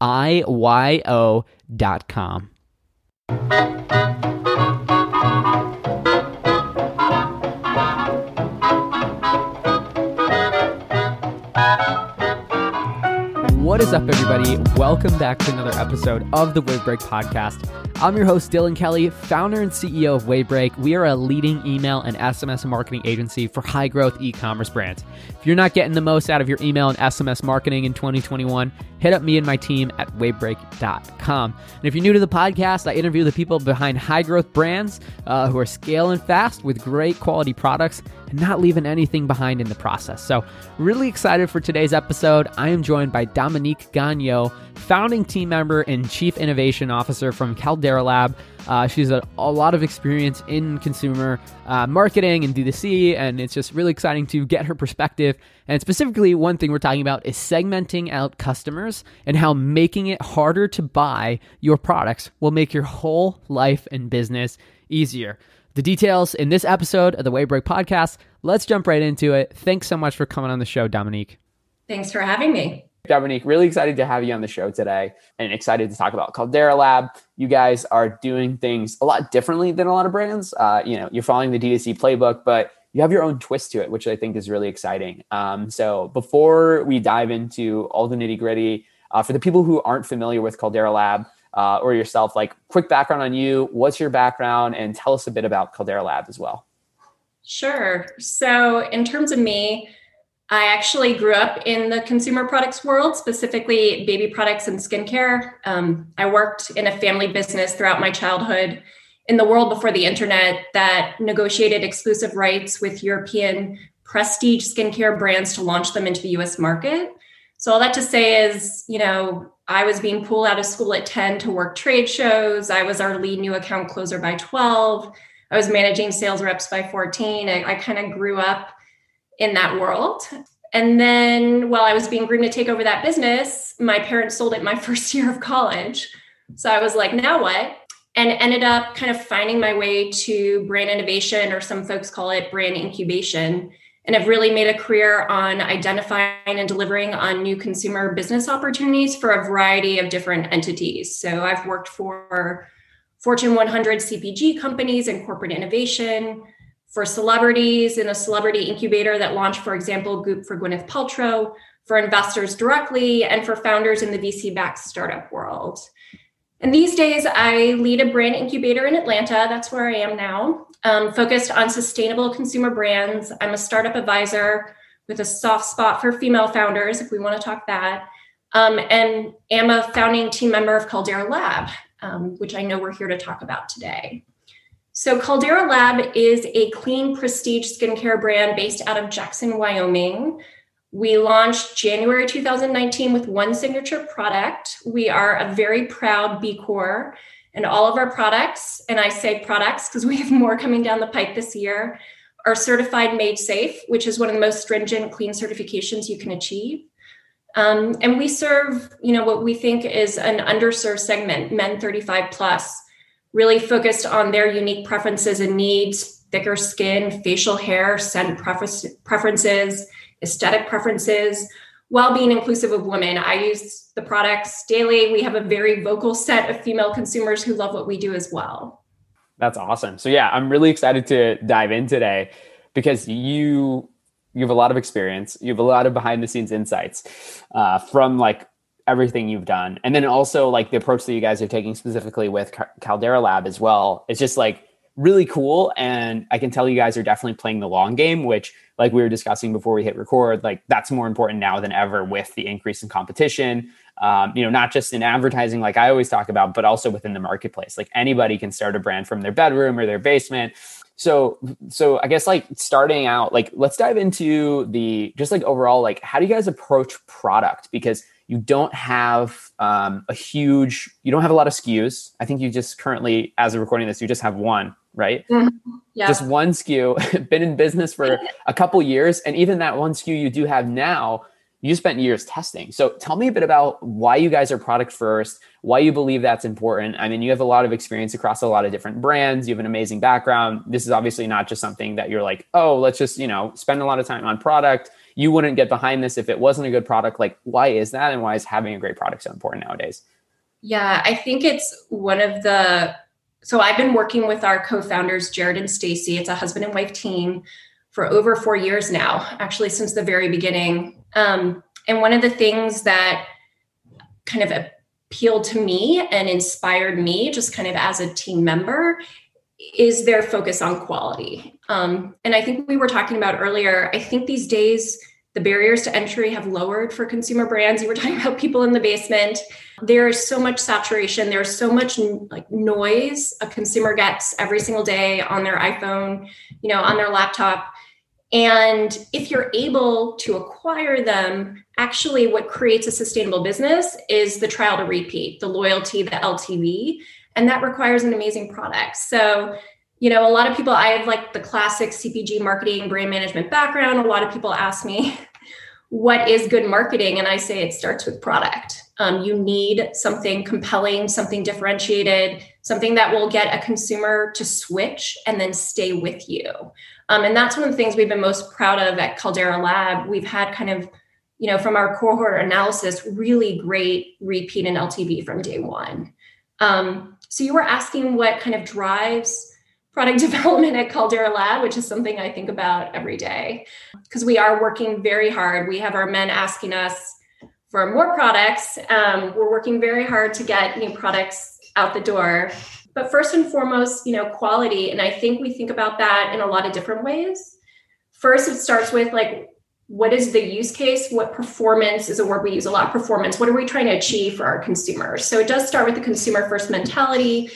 I-Y-O dot com. What is up, everybody? Welcome back to another episode of the Wave Break Podcast. I'm your host, Dylan Kelly, founder and CEO of Wavebreak. We are a leading email and SMS marketing agency for high growth e commerce brands. If you're not getting the most out of your email and SMS marketing in 2021, hit up me and my team at wavebreak.com. And if you're new to the podcast, I interview the people behind high growth brands uh, who are scaling fast with great quality products and not leaving anything behind in the process. So, really excited for today's episode. I am joined by Dominique Gagnon, founding team member and chief innovation officer from Caldera Lab. Uh, she's a, a, lot of experience in consumer uh, marketing and D2C, and it's just really exciting to get her perspective. And specifically, one thing we're talking about is segmenting out customers and how making it harder to buy your products will make your whole life and business easier. The details in this episode of the Wavebreak podcast. Let's jump right into it. Thanks so much for coming on the show, Dominique. Thanks for having me. Dominique, really excited to have you on the show today and excited to talk about Caldera Lab. You guys are doing things a lot differently than a lot of brands. Uh, you know, you're following the D2C playbook, but you have your own twist to it, which I think is really exciting. Um, so before we dive into all the nitty gritty, uh, for the people who aren't familiar with Caldera Lab uh, or yourself, like quick background on you, what's your background, and tell us a bit about Caldera Lab as well. Sure. So in terms of me, I actually grew up in the consumer products world, specifically baby products and skincare. Um, I worked in a family business throughout my childhood in the world before the internet that negotiated exclusive rights with European prestige skincare brands to launch them into the US market. So, all that to say is, you know, I was being pulled out of school at 10 to work trade shows. I was our lead new account closer by 12. I was managing sales reps by 14. I, I kind of grew up in that world. And then while I was being groomed to take over that business, my parents sold it my first year of college. So I was like, now what? And ended up kind of finding my way to brand innovation, or some folks call it brand incubation, and have really made a career on identifying and delivering on new consumer business opportunities for a variety of different entities. So I've worked for Fortune 100 CPG companies and corporate innovation, for celebrities in a celebrity incubator that launched, for example, Goop for Gwyneth Paltrow, for investors directly, and for founders in the VC backed startup world. And these days, I lead a brand incubator in Atlanta. That's where I am now, um, focused on sustainable consumer brands. I'm a startup advisor with a soft spot for female founders, if we want to talk that, um, and am a founding team member of Caldera Lab. um, which I know we're here to talk about today. So, Caldera Lab is a clean prestige skincare brand based out of Jackson, Wyoming. We launched January 2019 with one signature product. We are a very proud B Corp, and all of our products, and I say products because we have more coming down the pipe this year, are certified made safe, which is one of the most stringent clean certifications you can achieve. Um, and we serve, you know, what we think is an underserved segment, men 35 plus, really focused on their unique preferences and needs, thicker skin, facial hair, scent preferences, aesthetic preferences, while being inclusive of women. I use the products daily. We have a very vocal set of female consumers who love what we do as well. That's awesome. So yeah, I'm really excited to dive in today because you you have a lot of experience. You have a lot of behind the scenes insights uh, from like everything you've done, and then also like the approach that you guys are taking specifically with Caldera Lab as well. It's just like really cool, and I can tell you guys are definitely playing the long game, which like we were discussing before we hit record, like that's more important now than ever with the increase in competition. Um, you know, not just in advertising, like I always talk about, but also within the marketplace. Like anybody can start a brand from their bedroom or their basement so so i guess like starting out like let's dive into the just like overall like how do you guys approach product because you don't have um, a huge you don't have a lot of skus i think you just currently as of recording this you just have one right mm-hmm. yeah. just one sku been in business for a couple years and even that one sku you do have now you spent years testing. So tell me a bit about why you guys are product first, why you believe that's important. I mean, you have a lot of experience across a lot of different brands. You have an amazing background. This is obviously not just something that you're like, oh, let's just, you know, spend a lot of time on product. You wouldn't get behind this if it wasn't a good product. Like, why is that? And why is having a great product so important nowadays? Yeah, I think it's one of the so I've been working with our co-founders, Jared and Stacy. It's a husband and wife team for over four years now, actually, since the very beginning. Um, and one of the things that kind of appealed to me and inspired me, just kind of as a team member, is their focus on quality. Um, and I think we were talking about earlier, I think these days, the barriers to entry have lowered for consumer brands. You were talking about people in the basement. There is so much saturation. There's so much like noise a consumer gets every single day on their iPhone, you know, on their laptop. And if you're able to acquire them, actually, what creates a sustainable business is the trial to repeat, the loyalty, the LTV. And that requires an amazing product. So, you know, a lot of people, I have like the classic CPG marketing, brand management background. A lot of people ask me, what is good marketing? And I say it starts with product. Um, you need something compelling, something differentiated, something that will get a consumer to switch and then stay with you. Um, and that's one of the things we've been most proud of at Caldera Lab. We've had kind of, you know, from our cohort analysis, really great repeat and LTV from day one. Um, so you were asking what kind of drives product development at Caldera Lab, which is something I think about every day. Because we are working very hard. We have our men asking us for more products. Um, we're working very hard to get new products out the door. But first and foremost you know quality and i think we think about that in a lot of different ways. First it starts with like what is the use case? What performance is a word we use a lot performance? What are we trying to achieve for our consumers? So it does start with the consumer first mentality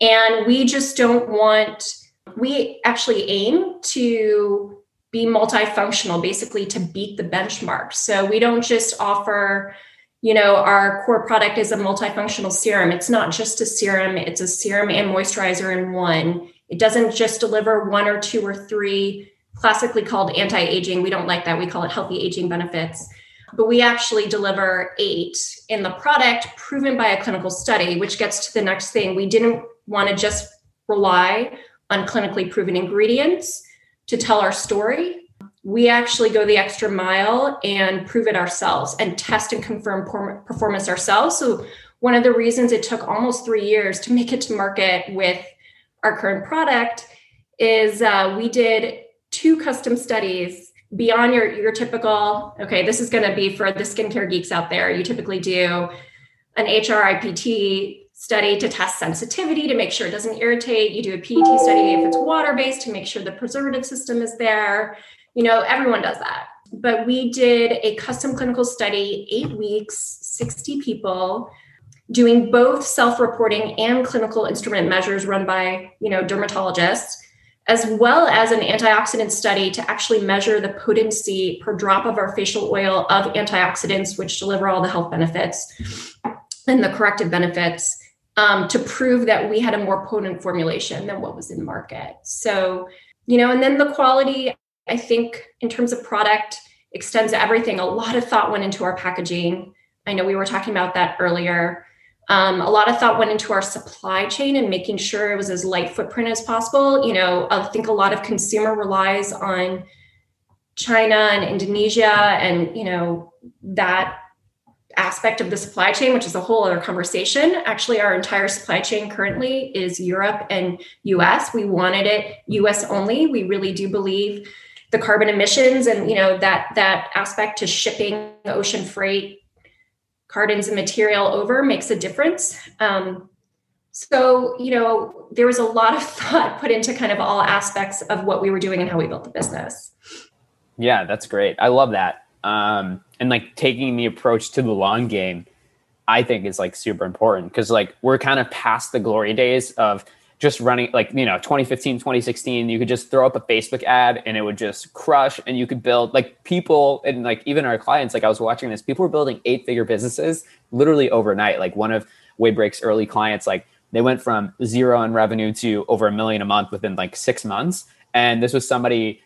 and we just don't want we actually aim to be multifunctional basically to beat the benchmark so we don't just offer you know, our core product is a multifunctional serum. It's not just a serum, it's a serum and moisturizer in one. It doesn't just deliver one or two or three classically called anti aging. We don't like that. We call it healthy aging benefits. But we actually deliver eight in the product proven by a clinical study, which gets to the next thing. We didn't want to just rely on clinically proven ingredients to tell our story we actually go the extra mile and prove it ourselves and test and confirm performance ourselves. So, one of the reasons it took almost three years to make it to market with our current product is uh, we did two custom studies beyond your, your typical, okay, this is going to be for the skincare geeks out there. You typically do an HRIPT study to test sensitivity to make sure it doesn't irritate. You do a PET study if it's water based to make sure the preservative system is there. You know, everyone does that. But we did a custom clinical study, eight weeks, 60 people. doing both self-reporting and clinical instrument measures run by you know dermatologists as well as an antioxidant study to actually measure the potency per drop of our facial oil of antioxidants which deliver all the health benefits and the corrective benefits um, to prove that we had a more potent formulation than what was in market. So you know and then the quality i think in terms of product extends everything. A lot of thought went into our packaging. I know we were talking about that earlier. Um, a lot of thought went into our supply chain and making sure it was as light footprint as possible. You know, I think a lot of consumer relies on China and Indonesia and, you know, that aspect of the supply chain, which is a whole other conversation. Actually, our entire supply chain currently is Europe and US. We wanted it US only. We really do believe the carbon emissions and you know that that aspect to shipping ocean freight cartons and material over makes a difference. Um, so, you know, there was a lot of thought put into kind of all aspects of what we were doing and how we built the business. Yeah, that's great. I love that. Um, and like taking the approach to the long game, I think is like super important. Because like we're kind of past the glory days of just running like you know 2015 2016 you could just throw up a facebook ad and it would just crush and you could build like people and like even our clients like i was watching this people were building eight figure businesses literally overnight. Like one of Wavebreak's early clients like they went from zero in revenue to over a million a month within like six months. And this was somebody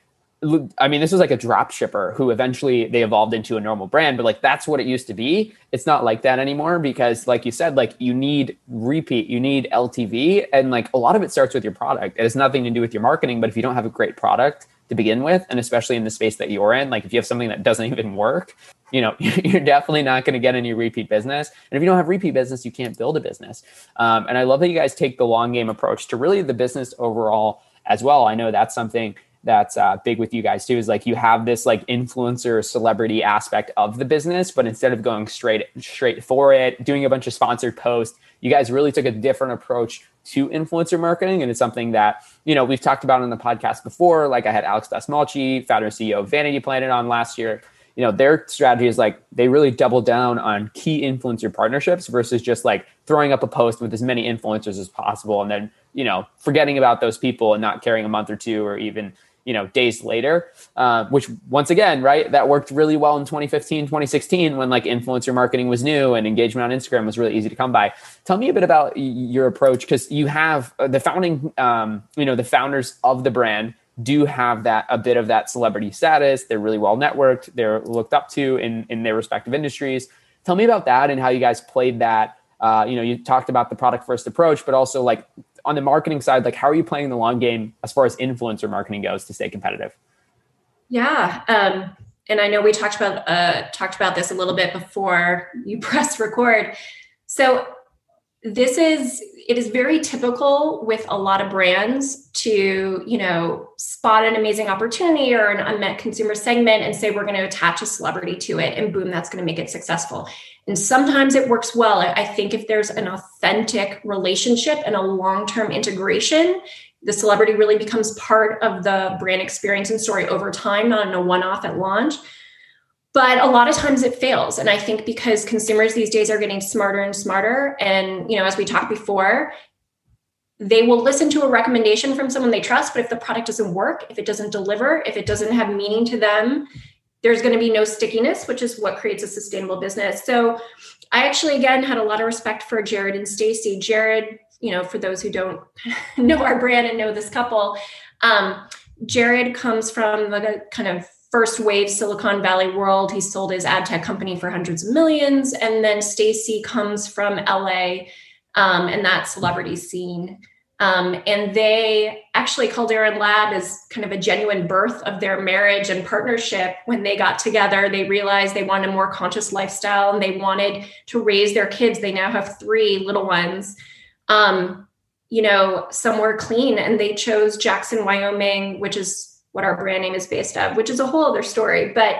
I mean, this was like a drop shipper who eventually they evolved into a normal brand, but like that's what it used to be. It's not like that anymore because, like you said, like you need repeat, you need LTV, and like a lot of it starts with your product. It has nothing to do with your marketing, but if you don't have a great product to begin with, and especially in the space that you're in, like if you have something that doesn't even work, you know, you're definitely not going to get any repeat business. And if you don't have repeat business, you can't build a business. Um, and I love that you guys take the long game approach to really the business overall as well. I know that's something that's uh, big with you guys too is like you have this like influencer celebrity aspect of the business but instead of going straight straight for it doing a bunch of sponsored posts you guys really took a different approach to influencer marketing and it's something that you know we've talked about on the podcast before. Like i had alex Dasmalchi, founder and ceo of vanity planet on last year. You know their strategy is like they really double down on key influencer partnerships versus just like throwing up a post with as many influencers as possible and then you know forgetting about those people and not caring a month or two or even you know days later uh, which once again right that worked really well in 2015 2016 when like influencer marketing was new and engagement on instagram was really easy to come by. Tell me a bit about your approach because you have uh, the founding um, you know the founders of the brand do have that a bit of that celebrity status. They're really well networked. They're looked up to in in their respective industries. Tell me about that and how you guys played that. Uh, you know you talked about the product first approach but also like on the marketing side, like how are you playing the long game as far as influencer marketing goes to stay competitive? Yeah. Um, and I know we talked about uh, talked about this a little bit before you press record. So this is it is very typical with a lot of brands to you know spot an amazing opportunity or an unmet consumer segment and say we're going to attach a celebrity to it and boom that's going to make it successful and sometimes it works well. I think if there's an authentic relationship and a long term integration, the celebrity really becomes part of the brand experience and story over time, not in a one off at launch. But a lot of times it fails. And I think because consumers these days are getting smarter and smarter. And, you know, as we talked before, they will listen to a recommendation from someone they trust. But if the product doesn't work, if it doesn't deliver, if it doesn't have meaning to them, there's going to be no stickiness, which is what creates a sustainable business. So I actually again had a lot of respect for Jared and Stacy. Jared, you know, for those who don't know our brand and know this couple, um, Jared comes from the kind of first wave Silicon Valley world. He sold his ad tech company for hundreds of millions, and then Stacy comes from LA um, and that celebrity scene. Um, and they actually, Caldera Lab is kind of a genuine birth of their marriage and partnership. When they got together, they realized they wanted a more conscious lifestyle and they wanted to raise their kids. They now have three little ones, um, you know, somewhere clean. And they chose Jackson, Wyoming, which is what our brand name is based of, which is a whole other story. But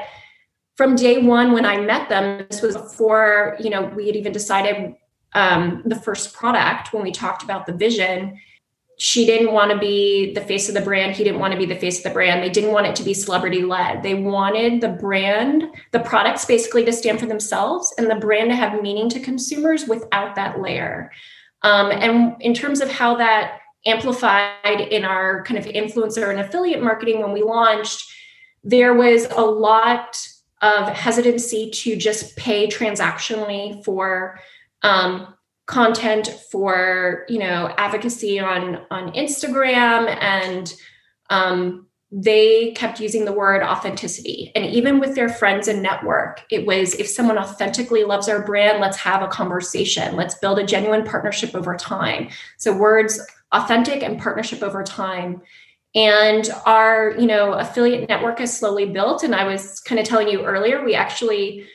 from day one, when I met them, this was before, you know, we had even decided um, the first product when we talked about the vision she didn't want to be the face of the brand. He didn't want to be the face of the brand. They didn't want it to be celebrity led. They wanted the brand, the products basically to stand for themselves and the brand to have meaning to consumers without that layer. Um, and in terms of how that amplified in our kind of influencer and affiliate marketing when we launched, there was a lot of hesitancy to just pay transactionally for um, content for you know advocacy on on instagram and um, they kept using the word authenticity. And even with their friends and network it was if someone authentically loves our brand let's have a conversation. Let's build a genuine partnership over time. So words authentic and partnership over time and our you know affiliate network is slowly built and i was kind of telling you earlier we actually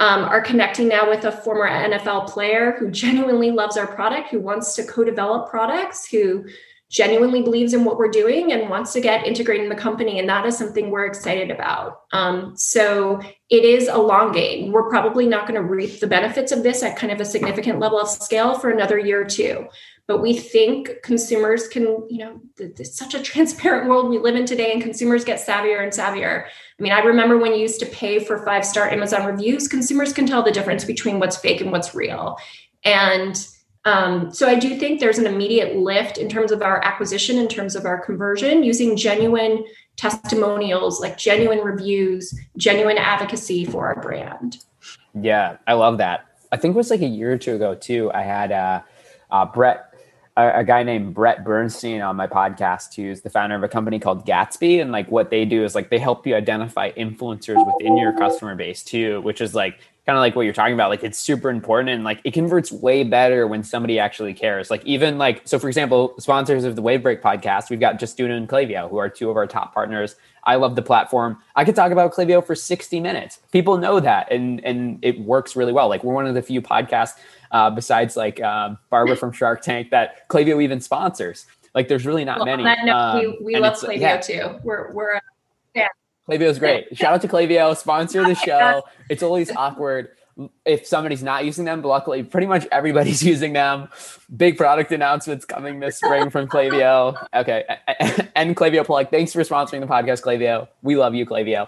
um, are connecting now with a former NFL player who genuinely loves our product, who wants to co develop products, who genuinely believes in what we're doing and wants to get integrated in the company. And that is something we're excited about. Um, so it is a long game. We're probably not going to reap the benefits of this at kind of a significant level of scale for another year or two. But we think consumers can, you know, it's such a transparent world we live in today, and consumers get savvier and savvier. I mean, I remember when you used to pay for five star Amazon reviews, consumers can tell the difference between what's fake and what's real. And um, so I do think there's an immediate lift in terms of our acquisition, in terms of our conversion, using genuine testimonials, like genuine reviews, genuine advocacy for our brand. Yeah, I love that. I think it was like a year or two ago too. I had uh, uh, Brett a, a, guy named Brett Bernstein on my podcast, who's the founder of a company called Gatsby. And like what they do is like they help you identify influencers within your customer base too, which is like kind of like what you're talking about. Like it's super important and like it converts way better when somebody actually cares. Like even like so for example, sponsors of the Wave Break podcast, we've got Justuno and Klaviyo, who are two of our top partners. I love the platform. I could talk about Klaviyo for 60 minutes. People know that and and it works really well. Like we're one of the few podcasts uh, besides like uh, Barbara from Shark Tank that Klaviyo even sponsors. Like there's really not well, many. Note, um, we, we love Klaviyo yeah. too. We're we're fan. is great. Shout out to Klaviyo, sponsor the show. It's always awkward if somebody's not using them, but luckily pretty much everybody's using them. Big product announcements coming this spring from Klaviyo. Okay. And Klaviyo plug. Thanks for sponsoring the podcast, Klaviyo. We love you, Klaviyo.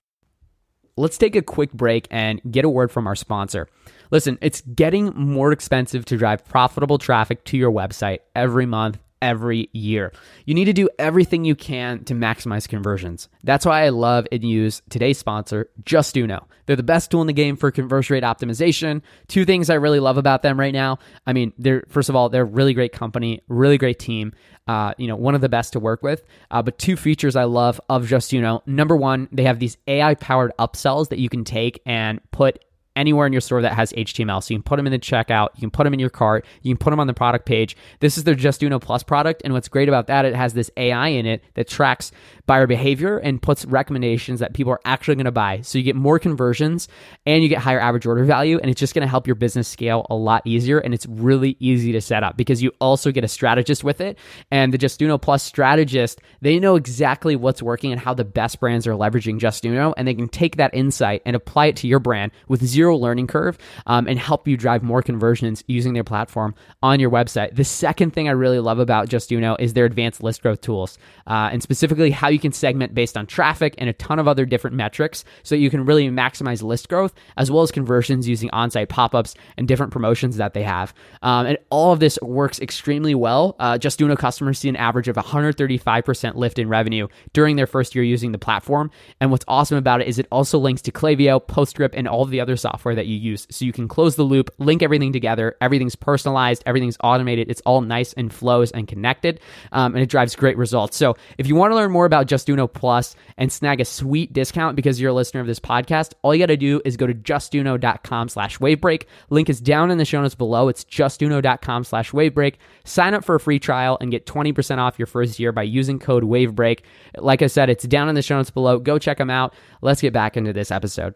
Let's take a quick break and get a word from our sponsor. Listen, it's getting more expensive to drive profitable traffic to your website every month every year. You need to do everything you can to maximize conversions. That's why I love and use today's sponsor, Just Justuno. They're the best tool in the game for conversion rate optimization. Two things I really love about them right now. I mean, they're first of all, they're a really great company, really great team. Uh, you know, one of the best to work with. Uh, but two features I love of Just Justuno. Number one, they have these AI powered upsells that you can take and put anywhere in your store that has HTML. So you can put them in the checkout, you can put them in your cart, you can put them on the product page. This is their Justuno Plus product. And what's great about that, it has this AI in it that tracks buyer behavior and puts recommendations that people are actually going to buy. So you get more conversions and you get higher average order value. And it's just going to help your business scale a lot easier. And it's really easy to set up because you also get a strategist with it. And the Justuno Plus strategist, they know exactly what's working and how the best brands are leveraging Justuno. And they can take that insight and apply it to your brand with zero learning curve um, and help you drive more conversions using their platform on your website. The second thing I really love about Justuno is their advanced list growth tools uh, and specifically how you can segment based on traffic and a ton of other different metrics so you can really maximize list growth as well as conversions using on site pop ups and different promotions that they have. Um, and all of this works extremely well. Uh, Justuno customers see an average of 135% lift in revenue during their first year using the platform. And what's awesome about it is it also links to Klaviyo, PostScript, and all the other software that you use. So you can close the loop, link everything together. Everything's personalized, everything's automated. It's all nice and flows and connected. Um, and it drives great results. So if you want to learn more about Justuno Plus and snag a sweet discount because you're a listener of this podcast, all you got to do is go to justuno.com slash wavebreak. Link is down in the show notes below. It's justuno.com slash wavebreak. Sign up for a free trial and get 20% off your first year by using code wavebreak. Like I said, it's down in the show notes below. Go check them out. Let's get back into this episode.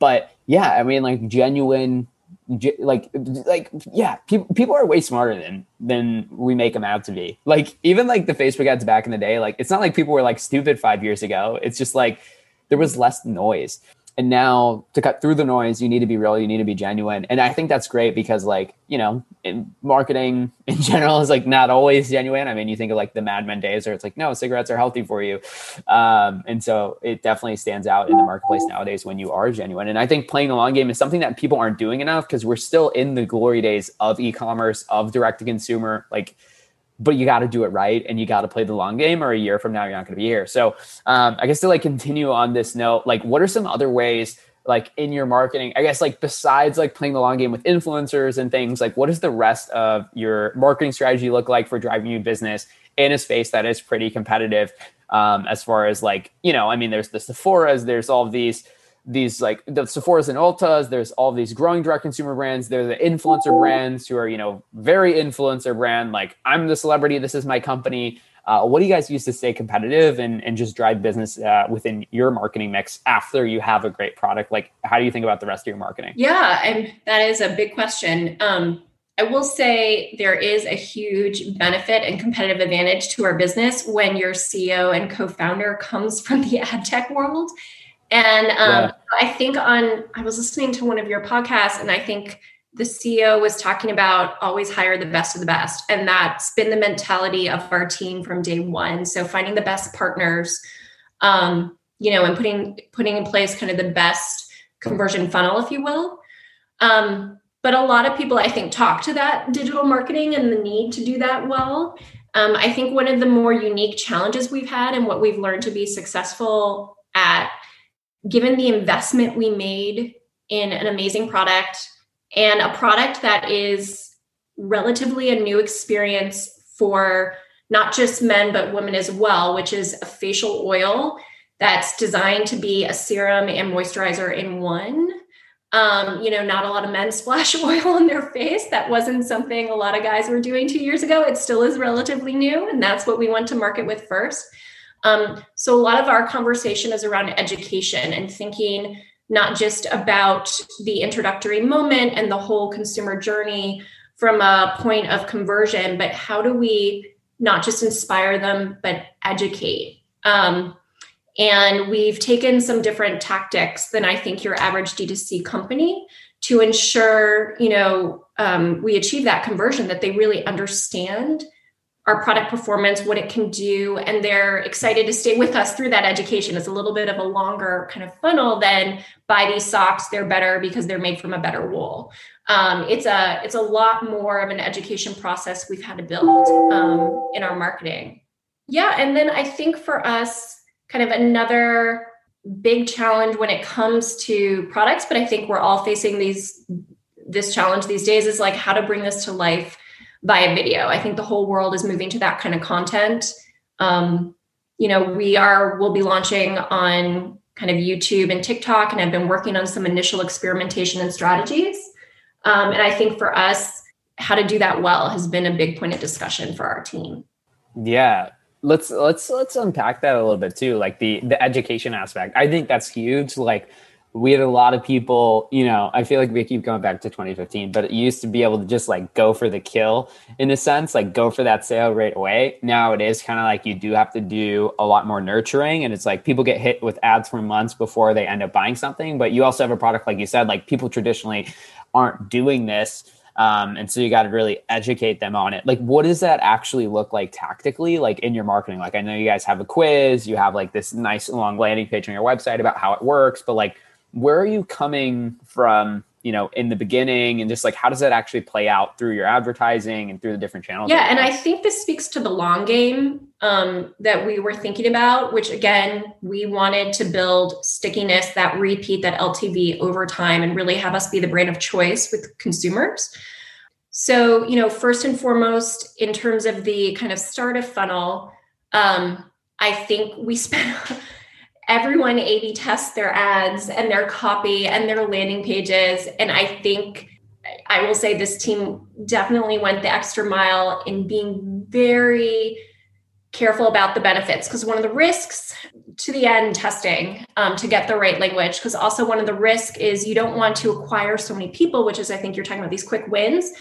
But yeah, I mean, like genuine like like yeah people people are way smarter than than we make them out to be. Like even like the facebook ads back in the day like it's not like people were like stupid five years ago. It's just like there was less noise and now to cut through the noise you need to be real you need to be genuine. And i think that's great because like you know in marketing in general is like not always genuine. I mean you think of like the mad men days where it's like no cigarettes are healthy for you. Um, and so it definitely stands out in the marketplace nowadays when you are genuine. And i think playing the long game is something that people aren't doing enough because we're still in the glory days of e-commerce of direct to consumer. Like but you got to do it right and you got to play the long game or a year from now you're not going to be here. So um, i guess to like continue on this note like what are some other ways like in your marketing i guess like besides like playing the long game with influencers and things like what does the rest of your marketing strategy look like for driving new business in a space that is pretty competitive um, as far as like you know i mean there's the sephora's there's all these these like the Sephora's and Ultas. There's all these growing direct consumer brands. They're the influencer brands who are you know very influencer brand. Like I'm the celebrity. This is my company. Uh, what do you guys use to stay competitive and, and just drive business uh, within your marketing mix after you have a great product? Like, how do you think about the rest of your marketing? Yeah, and that is a big question. Um, I will say there is a huge benefit and competitive advantage to our business when your CEO and co founder comes from the ad tech world and um, yeah. I think on, I was listening to one of your podcasts, and I think the CEO was talking about always hire the best of the best. And that's been the mentality of our team from day one. So finding the best partners, um, you know, and putting putting in place kind of the best conversion funnel, if you will. Um, but a lot of people, I think, talk to that digital marketing and the need to do that well. Um, I think one of the more unique challenges we've had and what we've learned to be successful at given the investment we made in an amazing product and a product that is relatively a new experience for not just men but women as well which is a facial oil that's designed to be a serum and moisturizer in one. Um, you know not a lot of men splash oil on their face. That wasn't something a lot of guys were doing two years ago. It still is relatively new and that's what we want to market with first um, so a lot of our conversation is around education and thinking not just about the introductory moment and the whole consumer journey from a point of conversion, but how do we not just inspire them, but educate? Um, and we've taken some different tactics than I think your average D2C company to ensure, you know, um, we achieve that conversion that they really understand our product performance, what it can do, and they're excited to stay with us through that education. It's a little bit of a longer kind of funnel than buy these socks, they're better because they're made from a better wool. Um, it's a it's a lot more of an education process we've had to build um, in our marketing. Yeah, and then I think for us, kind of another big challenge when it comes to products, but I think we're all facing these this challenge these days is like how to bring this to life via video. I think the whole world is moving to that kind of content. Um, you know, we are, we'll be launching on kind of YouTube and TikTok, and I've been working on some initial experimentation and strategies. Um, and I think for us, how to do that well has been a big point of discussion for our team. Yeah, let's let's let's unpack that a little bit too like the the education aspect i think that's huge like we had a lot of people, you know, I feel like we keep going back to 2015, but it used to be able to just like go for the kill in a sense, like go for that sale right away. Now it is kind of like you do have to do a lot more nurturing. And it's like people get hit with ads for months before they end up buying something. But you also have a product, like you said, like people traditionally aren't doing this. Um, and so you got to really educate them on it. Like, what does that actually look like tactically, like in your marketing? Like, I know you guys have a quiz, you have like this nice long landing page on your website about how it works, but like, where are you coming from you know in the beginning? And just like how does that actually play out through your advertising and through the different channels yeah and i think this speaks to the long game um, that we were thinking about which again we wanted to build stickiness that repeat that ltv over time and really have us be the brand of choice with consumers. So you know first and foremost in terms of the kind of start of funnel um, i think we spent everyone A B tests their ads and their copy and their landing pages. And I think I will say this team definitely went the extra mile in being very careful about the benefits because one of the risks to the end testing um, to get the right language because also one of the risks is you don't want to acquire so many people which is i think you're talking about these quick wins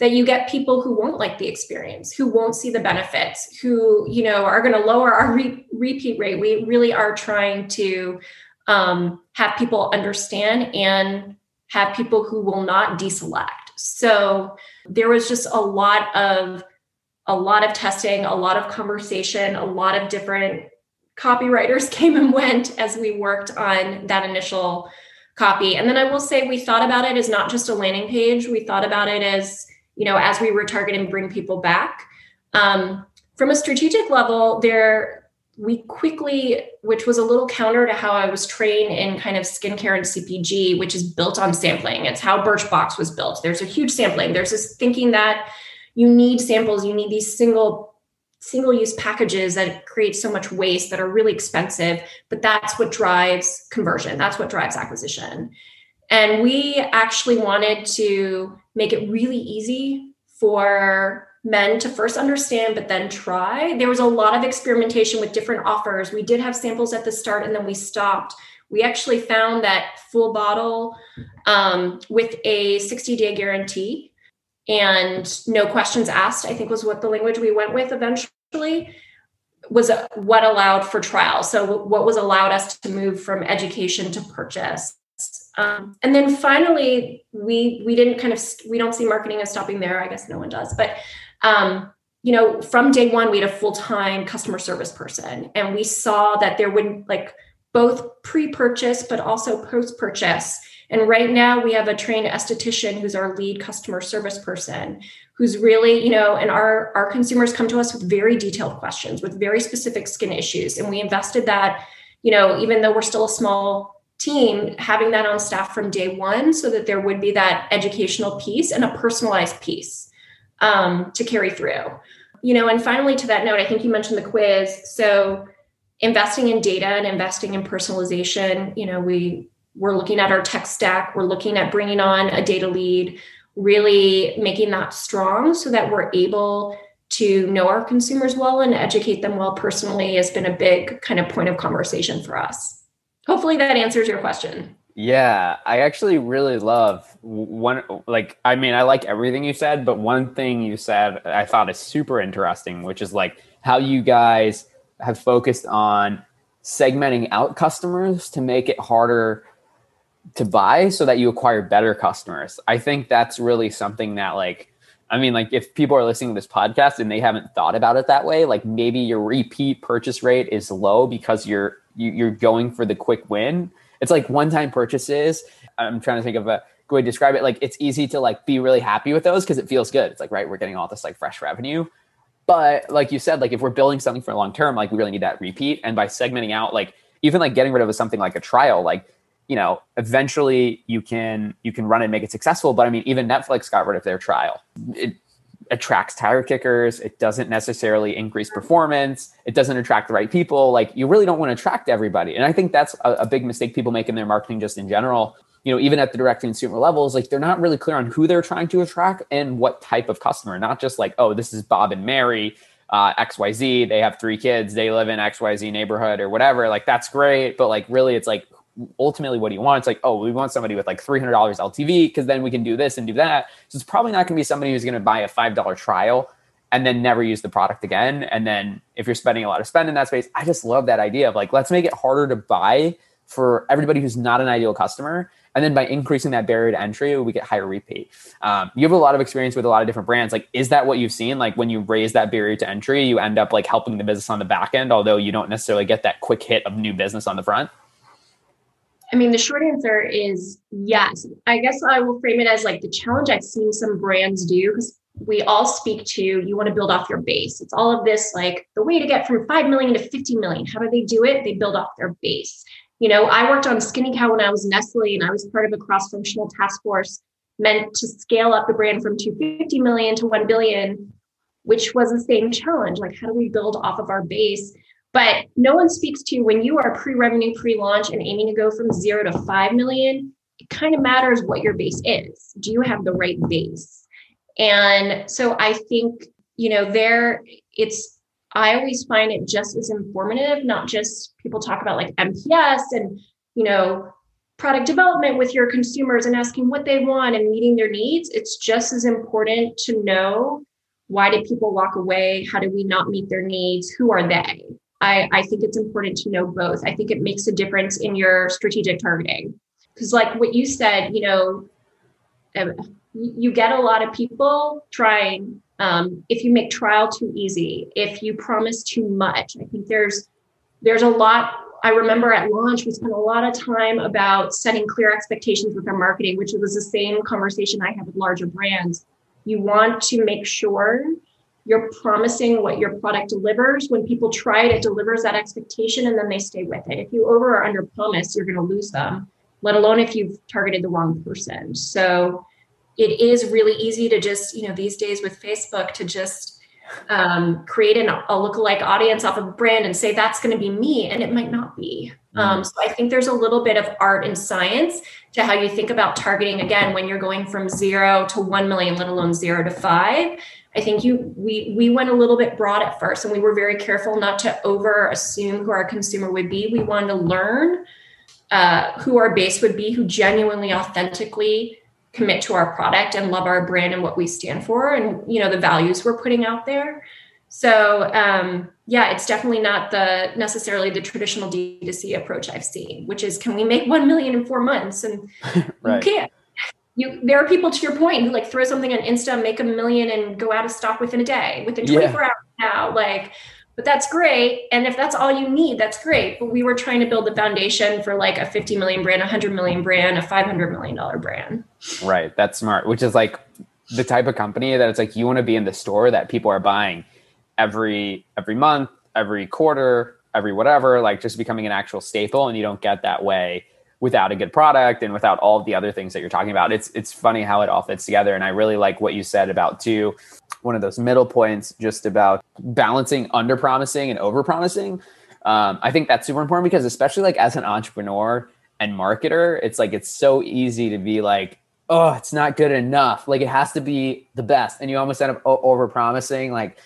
that you get people who won't like the experience, who won't see the benefits, who you know are going to lower our re- repeat rate. We really are trying to um, have people understand and have people who will not deselect. So there was just a lot of a lot of testing, a lot of conversation, a lot of different copywriters came and went as we worked on that initial copy. And then I will say we thought about it as not just a landing page. We thought about it as, you know, as we were targeting bring people back. Um, from a strategic level, there we quickly, which was a little counter to how I was trained in kind of skincare and CPG, which is built on sampling. It's how Birchbox was built. There's a huge sampling. There's this thinking that you need samples, you need these single single use packages that create so much waste that are really expensive, but that's what drives conversion. That's what drives acquisition. And we actually wanted to make it really easy for men to first understand but then try. There was a lot of experimentation with different offers. We did have samples at the start and then we stopped. We actually found that full bottle um, with a 60 day guarantee and no questions asked i think was what the language we went with eventually was what allowed for trial. So what was allowed us to move from education to purchase um, and then finally we we didn't kind of we don't see marketing as stopping there i guess no one does but um, you know, from day one, we had a full time customer service person, and we saw that there would like both pre purchase, but also post purchase. And right now, we have a trained esthetician who's our lead customer service person, who's really, you know, and our, our consumers come to us with very detailed questions, with very specific skin issues. And we invested that, you know, even though we're still a small team, having that on staff from day one so that there would be that educational piece and a personalized piece um, to carry through. You know, and finally, to that note, I think you mentioned the quiz. So, investing in data and investing in personalization. You know, we we're looking at our tech stack. We're looking at bringing on a data lead, really making that strong so that we're able to know our consumers well and educate them well personally has been a big kind of point of conversation for us. Hopefully that answers your question. Yeah, I actually really love one. Like, I mean, I like everything you said, but one thing you said I thought is super interesting, which is like how you guys have focused on segmenting out customers to make it harder to buy so that you acquire better customers. I think that's really something that, like, I mean, like, if people are listening to this podcast and they haven't thought about it that way, like maybe your repeat purchase rate is low because you're you, are you are going for the quick win it's like one time purchases. I'm trying to think of a good way to describe it. Like it's easy to like be really happy with those because it feels good. It's like, right, we're getting all this like fresh revenue. But like you said, like if we're building something for long term, like we really need that repeat. And by segmenting out, like even like getting rid of something like a trial, like you know, eventually you can you can run and make it successful. But I mean, even Netflix got rid of their trial. It attracts tire kickers. It doesn't necessarily increase performance. It doesn't attract the right people. Like you really don't want to attract everybody. And I think that's a, a big mistake people make in their marketing just in general. You know, even at the direct consumer levels, like they're not really clear on who they're trying to attract and what type of customer, not just like, oh, this is Bob and Mary, uh, XYZ. They have three kids. They live in XYZ neighborhood or whatever. Like that's great. But like really, it's like, ultimately what do you want? It's like, oh, we want somebody with like $300 LTV because then we can do this and do that. So it's probably not going to be somebody who's going to buy a $5 trial and then never use the product again. And then if you're spending a lot of spend in that space, I just love that idea of like, let's make it harder to buy for everybody who's not an ideal customer. And then by increasing that barrier to entry, we get higher repeat. Um, you have a lot of experience with a lot of different brands. Like, is that what you've seen? Like, when you raise that barrier to entry, you end up like helping the business on the back end, although you don't necessarily get that quick hit of new business on the front. I mean, the short answer is yes. I guess I will frame it as like the challenge I've seen some brands do because we all speak to you want to build off your base. It's all of this like the way to get from 5 million to 50 million. How do they do it? They build off their base. You know, I worked on Skinny Cow when I was Nestle and I was part of a cross functional task force meant to scale up the brand from 250 million to 1 billion, which was the same challenge. Like, how do we build off of our base? But no one speaks to when you are pre-revenue, pre-launch, and aiming to go from zero to five million. It kind of matters what your base is. Do you have the right base? And so I think you know there it's. I always find it just as informative. Not just people talk about like NPS and you know product development with your consumers and asking what they want and meeting their needs. It's just as important to know why did people walk away? How did we not meet their needs? Who are they? I, I think it's important to know both. I think it makes a difference in your strategic targeting. Because, like what you said, you know, um, you get a lot of people trying um, if you make trial too easy if you promise too much i think there's there's a lot i remember at launch we spent a lot of time about setting clear expectations with our marketing which was the same conversation i have with larger brands you want to make sure you're promising what your product delivers when people try it it delivers that expectation and then they stay with it if you over or under promise you're going to lose them let alone if you've targeted the wrong person so it is really easy to just, you know, these days with Facebook to just um, create an, a lookalike audience off of a brand and say that's going to be me, and it might not be. Mm-hmm. Um, so I think there's a little bit of art and science to how you think about targeting. Again, when you're going from zero to one million, let alone zero to five. I think you we we went a little bit broad at first, and we were very careful not to over assume who our consumer would be. We wanted to learn uh, who our base would be, who genuinely, authentically commit to our product and love our brand and what we stand for and you know the values we're putting out there so um, yeah it's definitely not the necessarily the traditional d2c approach i've seen which is can we make 1 million in four months and right. you can't you there are people to your point who like throw something on insta make a million and go out of stock within a day within 24 yeah. hours now like but that's great. And if that's all you need, that's great. But we were trying to build the foundation for like a 50 million brand, a 100 million brand, a 500 million dollar brand. Right. That's smart, which is like the type of company that it's like you want to be in the store that people are buying every every month, every quarter, every whatever, like just becoming an actual staple and you don't get that way without a good product and without all of the other things that you're talking about. It's it's funny how it all fits together and I really like what you said about too one of those middle points just about balancing under promising and over promising. Um, I think that's super important because especially like as an entrepreneur and marketer, it's like it's so easy to be like, oh, it's not good enough. Like it has to be the best, and you almost end up over promising like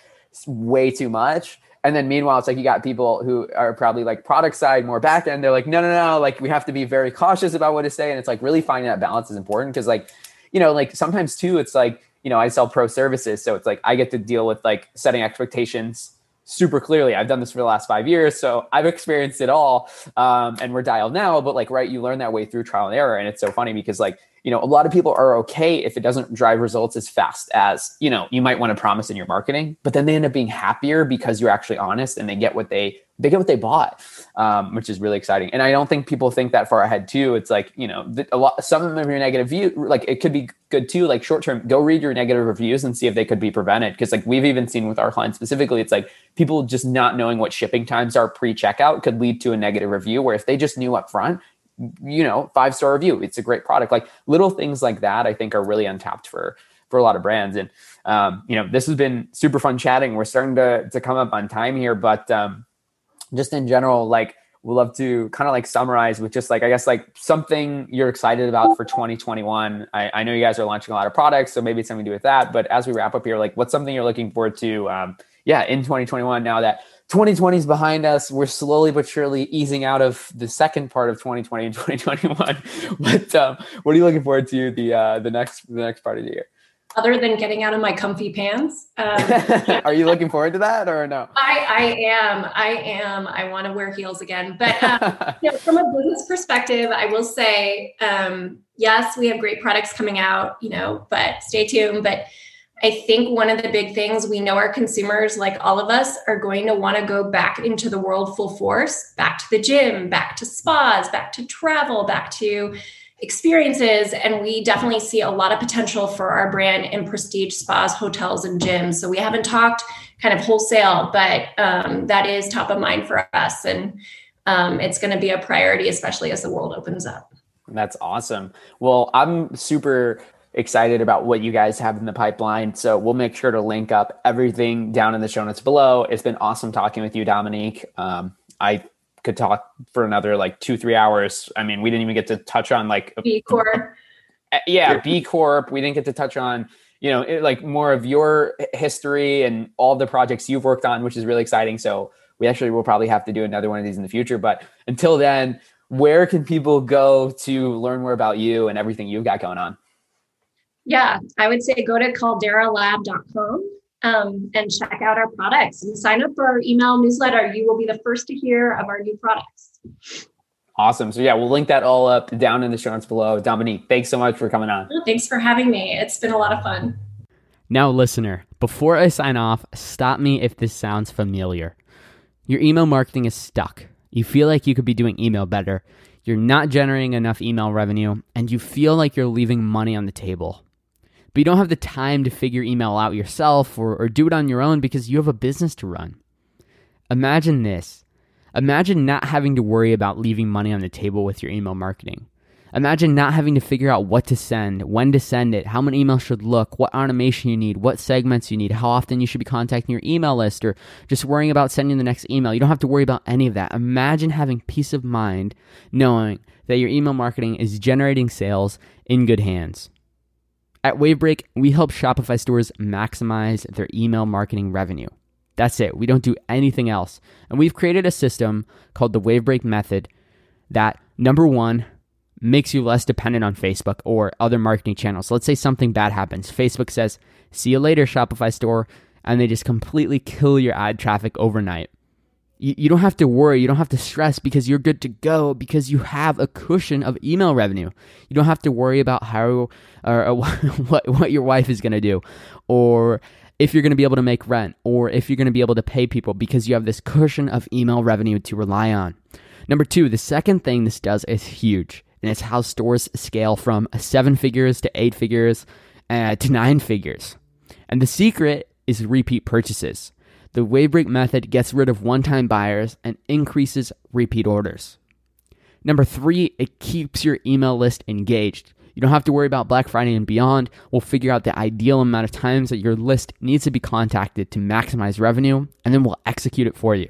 way too much. And then meanwhile, it's like you got people who are probably like product side, more back end. They're like, no, no, no, like we have to be very cautious about what to say. And it's like really finding that balance is important because like, you know, like sometimes too, it's like you know, I sell pro services. So it's like I get to deal with like setting expectations super clearly. I've done this for the last five years, so I've experienced it all. Um, and we're dialed now, but like, right, you learn that way through trial and error. And it's so funny because like, you know, a lot of people are okay if it doesn't drive results as fast as, you know, you might want to promise in your marketing, but then they end up being happier because you're actually honest and they get what they they get what they bought, um, which is really exciting. And I don't think people think that far ahead too. It's like you know, a lot some of your negative view, like it could be good too. Like short term, go read your negative reviews and see if they could be prevented. Because like we've even seen with our clients specifically, it's like people just not knowing what shipping times are pre checkout could lead to a negative review. Where if they just knew up front, you know, five star review, it's a great product. Like little things like that, I think are really untapped for for a lot of brands. And um, you know, this has been super fun chatting. We're starting to to come up on time here, but um, just in general, like we'd love to kind of like summarize with just like I guess like something you're excited about for 2021. I, I know you guys are launching a lot of products, so maybe it's something to do with that. But as we wrap up here, like what's something you're looking forward to? Um, yeah, in 2021 now that 2020 is behind us, we're slowly but surely easing out of the second part of 2020 and 2021. but um, what are you looking forward to the uh, the next the next part of the year? Other than getting out of my comfy pants. Um, Are you looking forward to that or no? I, I am. I am. I want to wear heels again. But um, you know, from a business perspective, I will say, um, yes, we have great products coming out, you know, but stay tuned. But I think one of the big things we know our consumers, like all of us, are going to want to go back into the world full force, back to the gym, back to spas, back to travel, back to experiences. And we definitely see a lot of potential for our brand in prestige spas, hotels, and gyms. So we haven't talked kind of wholesale, but um, that is top of mind for us. And um, it's going to be a priority, especially as the world opens up. That's awesome. Well, I'm super excited about what you guys have in the pipeline. So we'll make sure to link up everything down in the show notes below. It's been awesome talking with you, Dominique. Um, I could talk for another like two, three hours. I mean, we didn't even get to touch on like B Corp. Uh, yeah, B Corp. We didn't get to touch on, you know, it, like more of your history and all the projects you've worked on, which is really exciting. So we actually will probably have to do another one of these in the future. But until then, where can people go to learn more about you and everything you've got going on? Yeah, I would say go to calderalab.com um, and check out our products and sign up for our email newsletter. You will be the first to hear of our new products. Awesome. So yeah, we'll link that all up down in the show notes below. Dominique, thanks so much for coming on. Thanks for having me. It's been a lot of fun. Now, listener, before I sign off, stop me if this sounds familiar. Your email marketing is stuck. You feel like you could be doing email better. You're not generating enough email revenue, and you feel like you're leaving money on the table. But you don't have the time to figure email out yourself or, or do it on your own because you have a business to run. Imagine this. Imagine not having to worry about leaving money on the table with your email marketing. Imagine not having to figure out what to send, when to send it, how many emails should look, what automation you need, what segments you need, how often you should be contacting your email list, or just worrying about sending the next email. You don't have to worry about any of that. Imagine having peace of mind knowing that your email marketing is generating sales in good hands. At Wavebreak, we help Shopify stores maximize their email marketing revenue. That's it. We don't do anything else. And we've created a system called the Wavebreak method that, number one, makes you less dependent on Facebook or other marketing channels. Let's say something bad happens. Facebook says, see you later, Shopify store, and they just completely kill your ad traffic overnight. You, you don't have to worry, you don't have to stress because you're good to go because you have a cushion of email revenue. You don't have to worry about how or, what, what your wife is going to do or if you're going to be able to make rent or if you're going to be able to pay people because you have this cushion of email revenue to rely on. Number two, the second thing this does is huge and it's how stores scale from seven figures to eight figures uh, to nine figures. And the secret is repeat purchases. The Wavebreak method gets rid of one time buyers and increases repeat orders. Number three, it keeps your email list engaged. You don't have to worry about Black Friday and beyond. We'll figure out the ideal amount of times that your list needs to be contacted to maximize revenue, and then we'll execute it for you.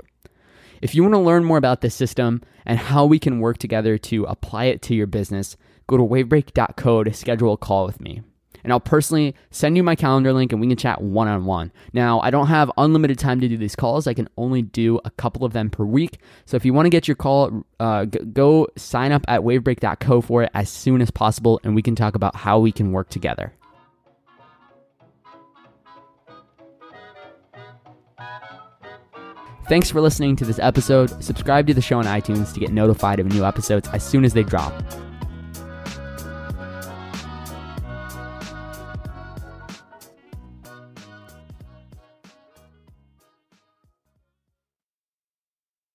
If you want to learn more about this system and how we can work together to apply it to your business, go to wavebreak.co to schedule a call with me. And I'll personally send you my calendar link and we can chat one on one. Now, I don't have unlimited time to do these calls. I can only do a couple of them per week. So if you want to get your call, uh, go sign up at wavebreak.co for it as soon as possible and we can talk about how we can work together. Thanks for listening to this episode. Subscribe to the show on iTunes to get notified of new episodes as soon as they drop.